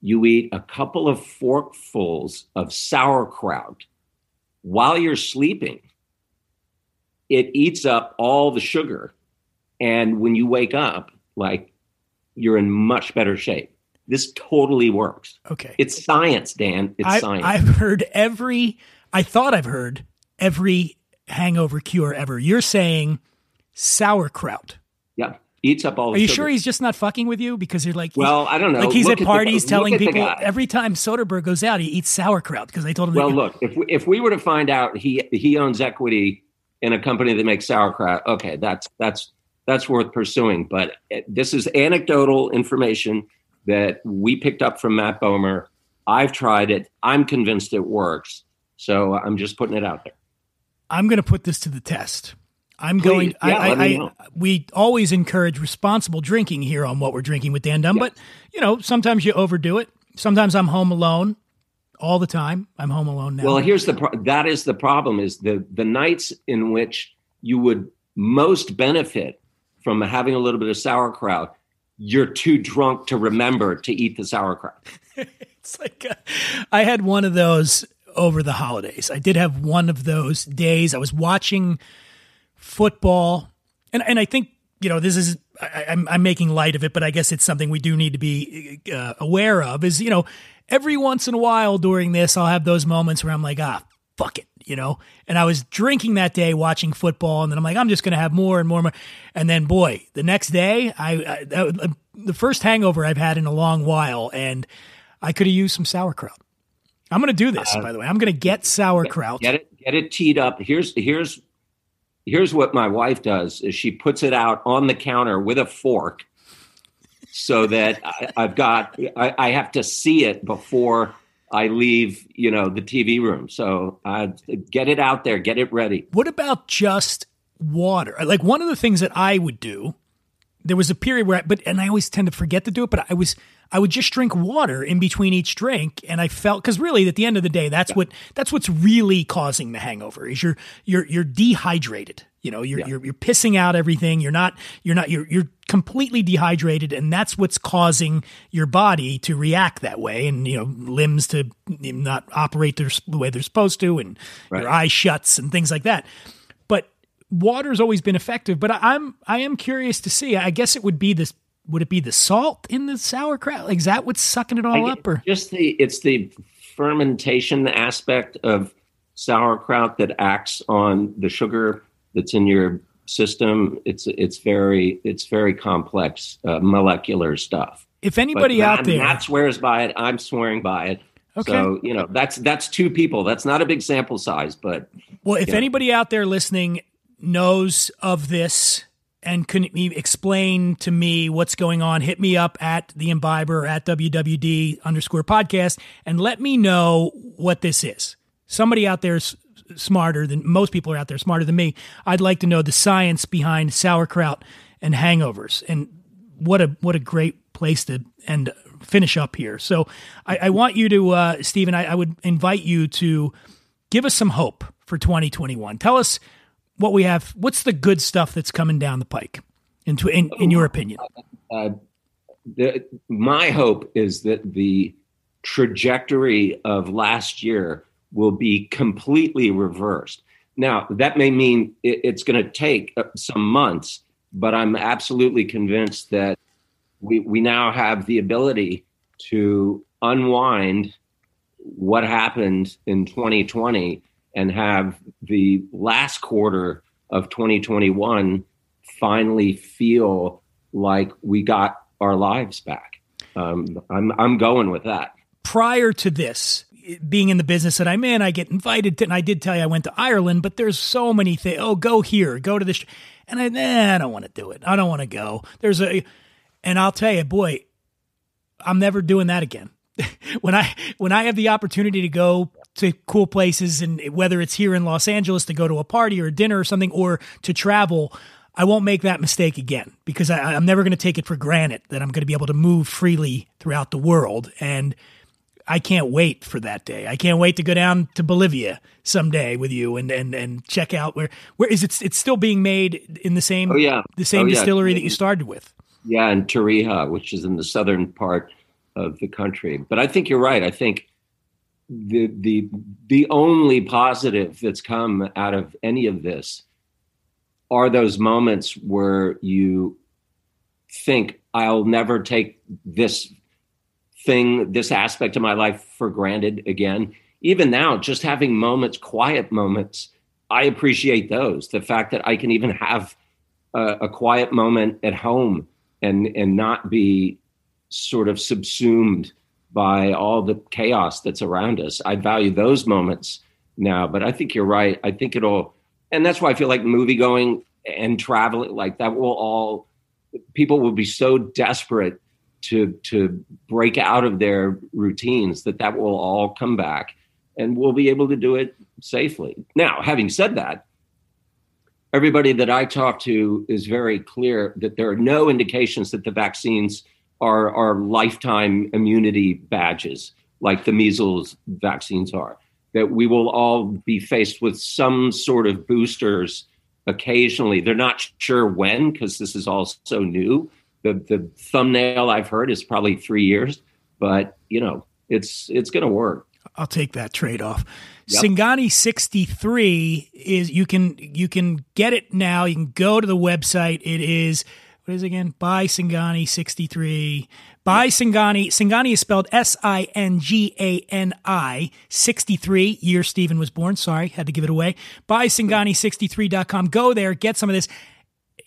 you eat a couple of forkfuls of sauerkraut while you're sleeping, it eats up all the sugar. And when you wake up, like you're in much better shape. This totally works. Okay. It's science, Dan. It's I, science. I've heard every. I thought I've heard every hangover cure ever. You're saying sauerkraut. yeah. Eats up all Are you sugar. sure he's just not fucking with you because you're like? Well, I don't know. Like he's Look at the- parties look telling people every time Soderbergh goes out, he eats sauerkraut because they told him. Well, look, if we, if we were to find out he he owns equity in a company that makes sauerkraut, okay, that's that's that's worth pursuing. But uh, this is anecdotal information that we picked up from Matt Bomer. I've tried it. I'm convinced it works. So I'm just putting it out there. I'm going to put this to the test. I'm Please, going. yeah, I, I, I, we always encourage responsible drinking here on what we're drinking with Dan Dunn, but you know sometimes you overdo it. Sometimes I'm home alone. All the time, I'm home alone now. Well, here's the pro- that is the problem is the the nights in which you would most benefit from having a little bit of sauerkraut, you're too drunk to remember to eat the sauerkraut. (laughs) It's like uh, I had one of those over the holidays. I did have one of those days. I was watching football, and and I think you know this is I, I'm I'm making light of it, but I guess it's something we do need to be uh, aware of. Is you know every once in a while during this, I'll have those moments where I'm like, ah, fuck it. You know, and I was drinking that day watching football, and then I'm like, I'm just going to have more and more, and more. And then, boy, the next day, I, I that, the first hangover I've had in a long while, and I could have used some sauerkraut. I'm going to do this, Uh, by the way. I'm going to get sauerkraut. Get it get it teed up. Here's here's here's what my wife does is she puts it out on the counter with a fork so that I, I've got I, I have to see it before I leave, you know, the TV room. So I get it out there, get it ready. What about just water? Like one of the things that I would do, there was a period where, I, but and I always tend to forget to do it, but I was I would just drink water in between each drink, and I felt because really at the end of the day, that's what that's what's really causing the hangover is you're you're you're dehydrated. You know, you're, you're you're pissing out everything. You're not you're not you're you're completely dehydrated, and that's what's causing your body to react that way, and you know limbs to not operate their, the way they're supposed to, and your eye shuts and things like that. But water's always been effective. But I, I'm I am curious to see. I guess it would be this. Would it be the salt in the sauerkraut? Like, is that what's sucking it all I- up, or just the it's the fermentation aspect of sauerkraut that acts on the sugar that's in your system. It's it's very it's very complex uh, molecular stuff. if anybody But out Matt- there? Matt swears by it. I'm swearing by it. Okay. So you know that's that's two people. That's not a big sample size, but Well, if anybody out there listening knows of this and couldn't explain to me what's going on, hit me up at the imbiber at WWD underscore podcast and let me know what this is. Somebody out there is smarter than most people are out there smarter than me. I'd like to know the science behind sauerkraut and hangovers. And what a what a great place to end finish up here. So I, I want you to, uh, Steven, I, I would invite you to give us some hope for 2021. Tell us what we have. What's the good stuff that's coming down the pike? In, in, in your opinion, uh, the, my hope is that the trajectory of last year will be completely reversed. Now, that may mean it's going to take uh, some months, but I'm absolutely convinced that we, we now have the ability to unwind what happened in 2020 and have the last quarter of 2021 finally feel like we got our lives back. Um, I'm, I'm going with that. Prior to this, being in the business that I'm in, I get invited to, and I did tell you I went to Ireland, but there's so many things. Oh, go here, go to this. And I, eh, I don't want to do it. I don't want to go. There's a, and I'll tell you, boy, I'm never doing that again. (laughs) when I when I have the opportunity to go to cool places and whether it's here in Los Angeles to go to a party or a dinner or something or to travel, I won't make that mistake again because I, am never going to take it for granted that I'm going to be able to move freely throughout the world. And I can't wait for that day. I can't wait to go down to Bolivia someday with you and and and check out where where is it? It's still being made in the same oh, yeah. the same oh, yeah. distillery that you started with. Yeah, in Tarija, which is in the southern part of the country. But I think you're right. I think the the the only positive that's come out of any of this are those moments where you think I'll never take this thing, this aspect of my life for granted again. Even now, just having moments, quiet moments, I appreciate those. The fact that I can even have a, a quiet moment at home and and not be sort of subsumed by all the chaos that's around us. I value those moments now, but I think you're right. I think it'll, and that's why I feel like movie going and traveling like that will all people will be so desperate to to break out of their routines that that will all come back and we'll be able to do it safely. Now, having said that, everybody that I talk to is very clear that there are no indications that the vaccines are, are lifetime immunity badges like the measles vaccines are. That we will all be faced with some sort of boosters occasionally. They're not sure when because this is all so new. The the thumbnail I've heard is probably three years, but you know it's it's going to work. I'll take that trade off. Yep. Singani 63 is you can you can get it now. You can go to the website. It is what is it again? By Singani 63. By Singani. Singani is spelled S I N G A N I 63. Year Steven was born. Sorry, had to give it away. By Singani63.com. Go there, get some of this.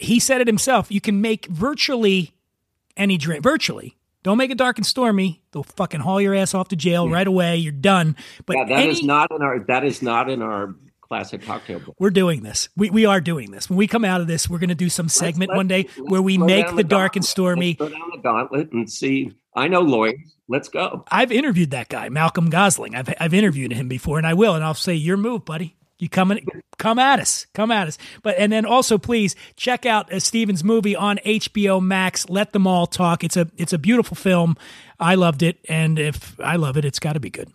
He said it himself. You can make virtually any drink. Virtually. Don't make it dark and stormy. They'll fucking haul your ass off to jail yeah. right away. You're done. But yeah, that any, is not in our. That is not in our classic cocktail book. We're doing this. We, we are doing this. When we come out of this, we're going to do some segment let's, one day where we make the, the dark and stormy. Let's go down the gauntlet and see. I know lawyers. Let's go. I've interviewed that guy, Malcolm Gosling. I've I've interviewed him before, and I will, and I'll say your move, buddy. You come in, come at us, come at us. But and then also please check out uh, Steven's movie on HBO Max. Let them all talk. It's a it's a beautiful film. I loved it, and if I love it, it's got to be good.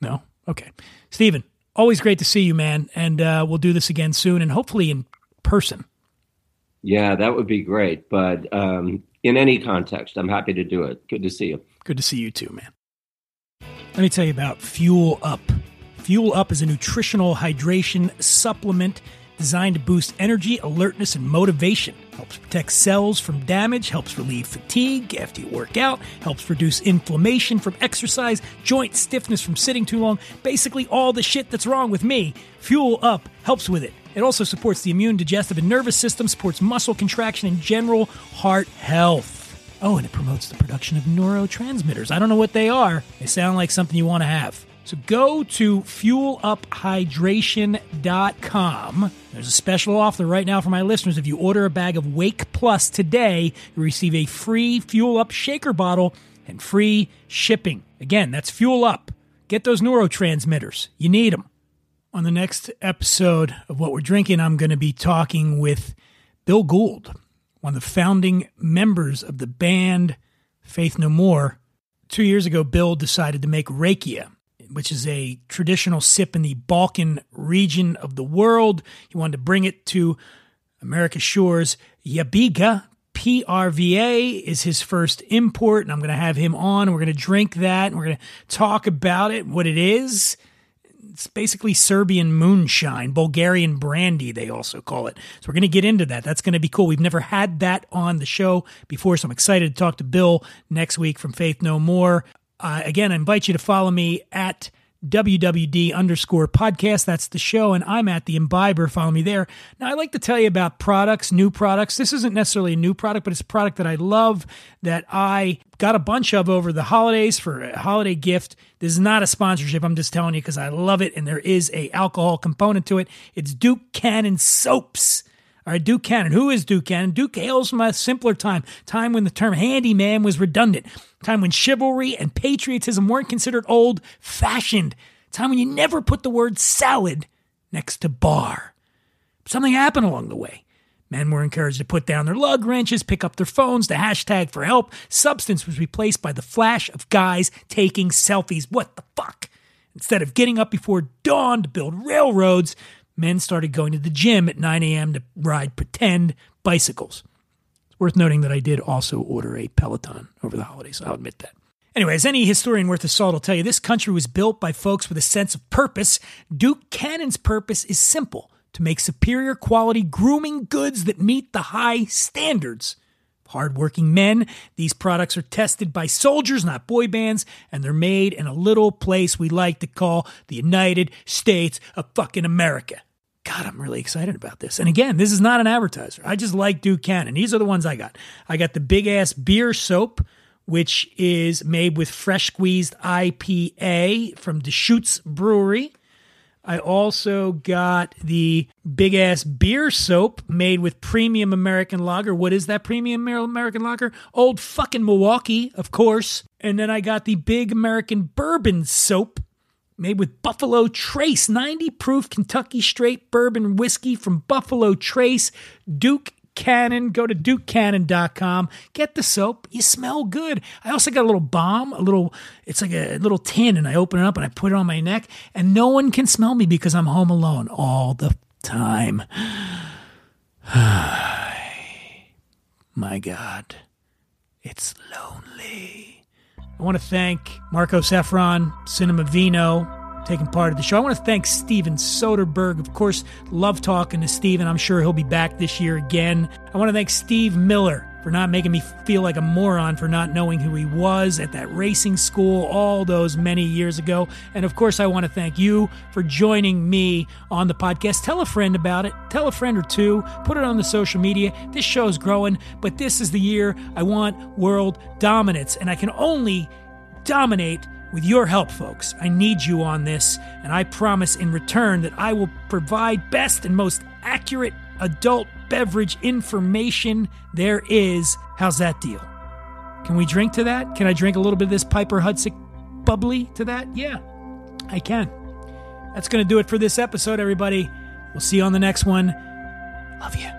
No, okay, Steven always great to see you, man. And uh, we'll do this again soon and hopefully in person. Yeah, that would be great. But um, in any context, I'm happy to do it. Good to see you. Good to see you too, man. Let me tell you about Fuel Up. Fuel Up is a nutritional hydration supplement designed to boost energy, alertness, and motivation. Helps protect cells from damage, helps relieve fatigue after you work out, helps reduce inflammation from exercise, joint stiffness from sitting too long, basically all the shit that's wrong with me. Fuel Up helps with it. It also supports the immune, digestive, and nervous system, supports muscle contraction and general heart health. Oh, and it promotes the production of neurotransmitters. I don't know what they are. They sound like something you want to have. So go to fueluphydration.com. There's a special offer right now for my listeners. If you order a bag of Wake Plus today, you receive a free Fuel Up shaker bottle and free shipping. Again, that's Fuel Up. Get those neurotransmitters. You need them. On the next episode of What We're Drinking, I'm going to be talking with Bill Gould, one of the founding members of the band Faith No More. Two years ago, Bill decided to make rakia, which is a traditional sip in the Balkan region of the world. He wanted to bring it to America's shores. Yabiga, PRVA, is his first import, and I'm going to have him on. We're going to drink that, and we're going to talk about it, what it is. It's basically Serbian moonshine, Bulgarian brandy, they also call it. So we're going to get into that. That's going to be cool. We've never had that on the show before, so I'm excited to talk to Bill next week from Faith No More. Uh, again, I invite you to follow me at WWD underscore podcast. That's the show, and I'm at the Imbiber. Follow me there. Now, I like to tell you about products, new products. This isn't necessarily a new product, but it's a product that I love that I got a bunch of over the holidays for a holiday gift. This is not a sponsorship. I'm just telling you because I love it, and there is a alcohol component to it. It's Duke Cannon soaps. All right, Duke Cannon. Who is Duke Cannon? Duke hails from a simpler time, time when the term handyman was redundant, time when chivalry and patriotism weren't considered old fashioned, time when you never put the word salad next to bar. Something happened along the way. Men were encouraged to put down their lug wrenches, pick up their phones, the hashtag for help. Substance was replaced by the flash of guys taking selfies. What the fuck? Instead of getting up before dawn to build railroads, men started going to the gym at 9 a.m. to ride pretend bicycles. It's worth noting that I did also order a Peloton over the holidays, I'll admit that. Anyway, as any historian worth his salt will tell you, this country was built by folks with a sense of purpose. Duke Cannon's purpose is simple to make superior quality grooming goods that meet the high standards hardworking men. These products are tested by soldiers, not boy bands, and they're made in a little place we like to call the United States of fucking America. God, I'm really excited about this. And again, this is not an advertiser. I just like Duke Cannon. These are the ones I got. I got the big ass beer soap, which is made with fresh squeezed IPA from Deschutes Brewery. I also got the big ass beer soap made with premium American lager. What is that premium American lager? Old fucking Milwaukee, of course. And then I got the big American bourbon soap made with Buffalo Trace, 90 proof Kentucky straight bourbon whiskey from Buffalo Trace, Duke Cannon. Go to dukecannon.com. Get the soap. You smell good. I also got a little bomb, a little, it's like a little tin, and I open it up and I put it on my neck, and no one can smell me because I'm home alone all the time. (sighs) my God, it's lonely. I want to thank Marco Sefron, Cinema Vino, taking part of the show. I want to thank Steven Soderbergh. Of course, love talking to Steven. I'm sure he'll be back this year again. I want to thank Steve Miller for not making me feel like a moron for not knowing who he was at that racing school all those many years ago. And of course, I want to thank you for joining me on the podcast. Tell a friend about it, tell a friend or two, put it on the social media. This show's growing, but this is the year I want world dominance, and I can only dominate with your help, folks. I need you on this, and I promise in return that I will provide best and most accurate adult beverage information there is. How's that deal? Can we drink to that? Can I drink a little bit of this Piper Hudson bubbly to that? Yeah, I can. That's going to do it for this episode, everybody. We'll see you on the next one. Love you.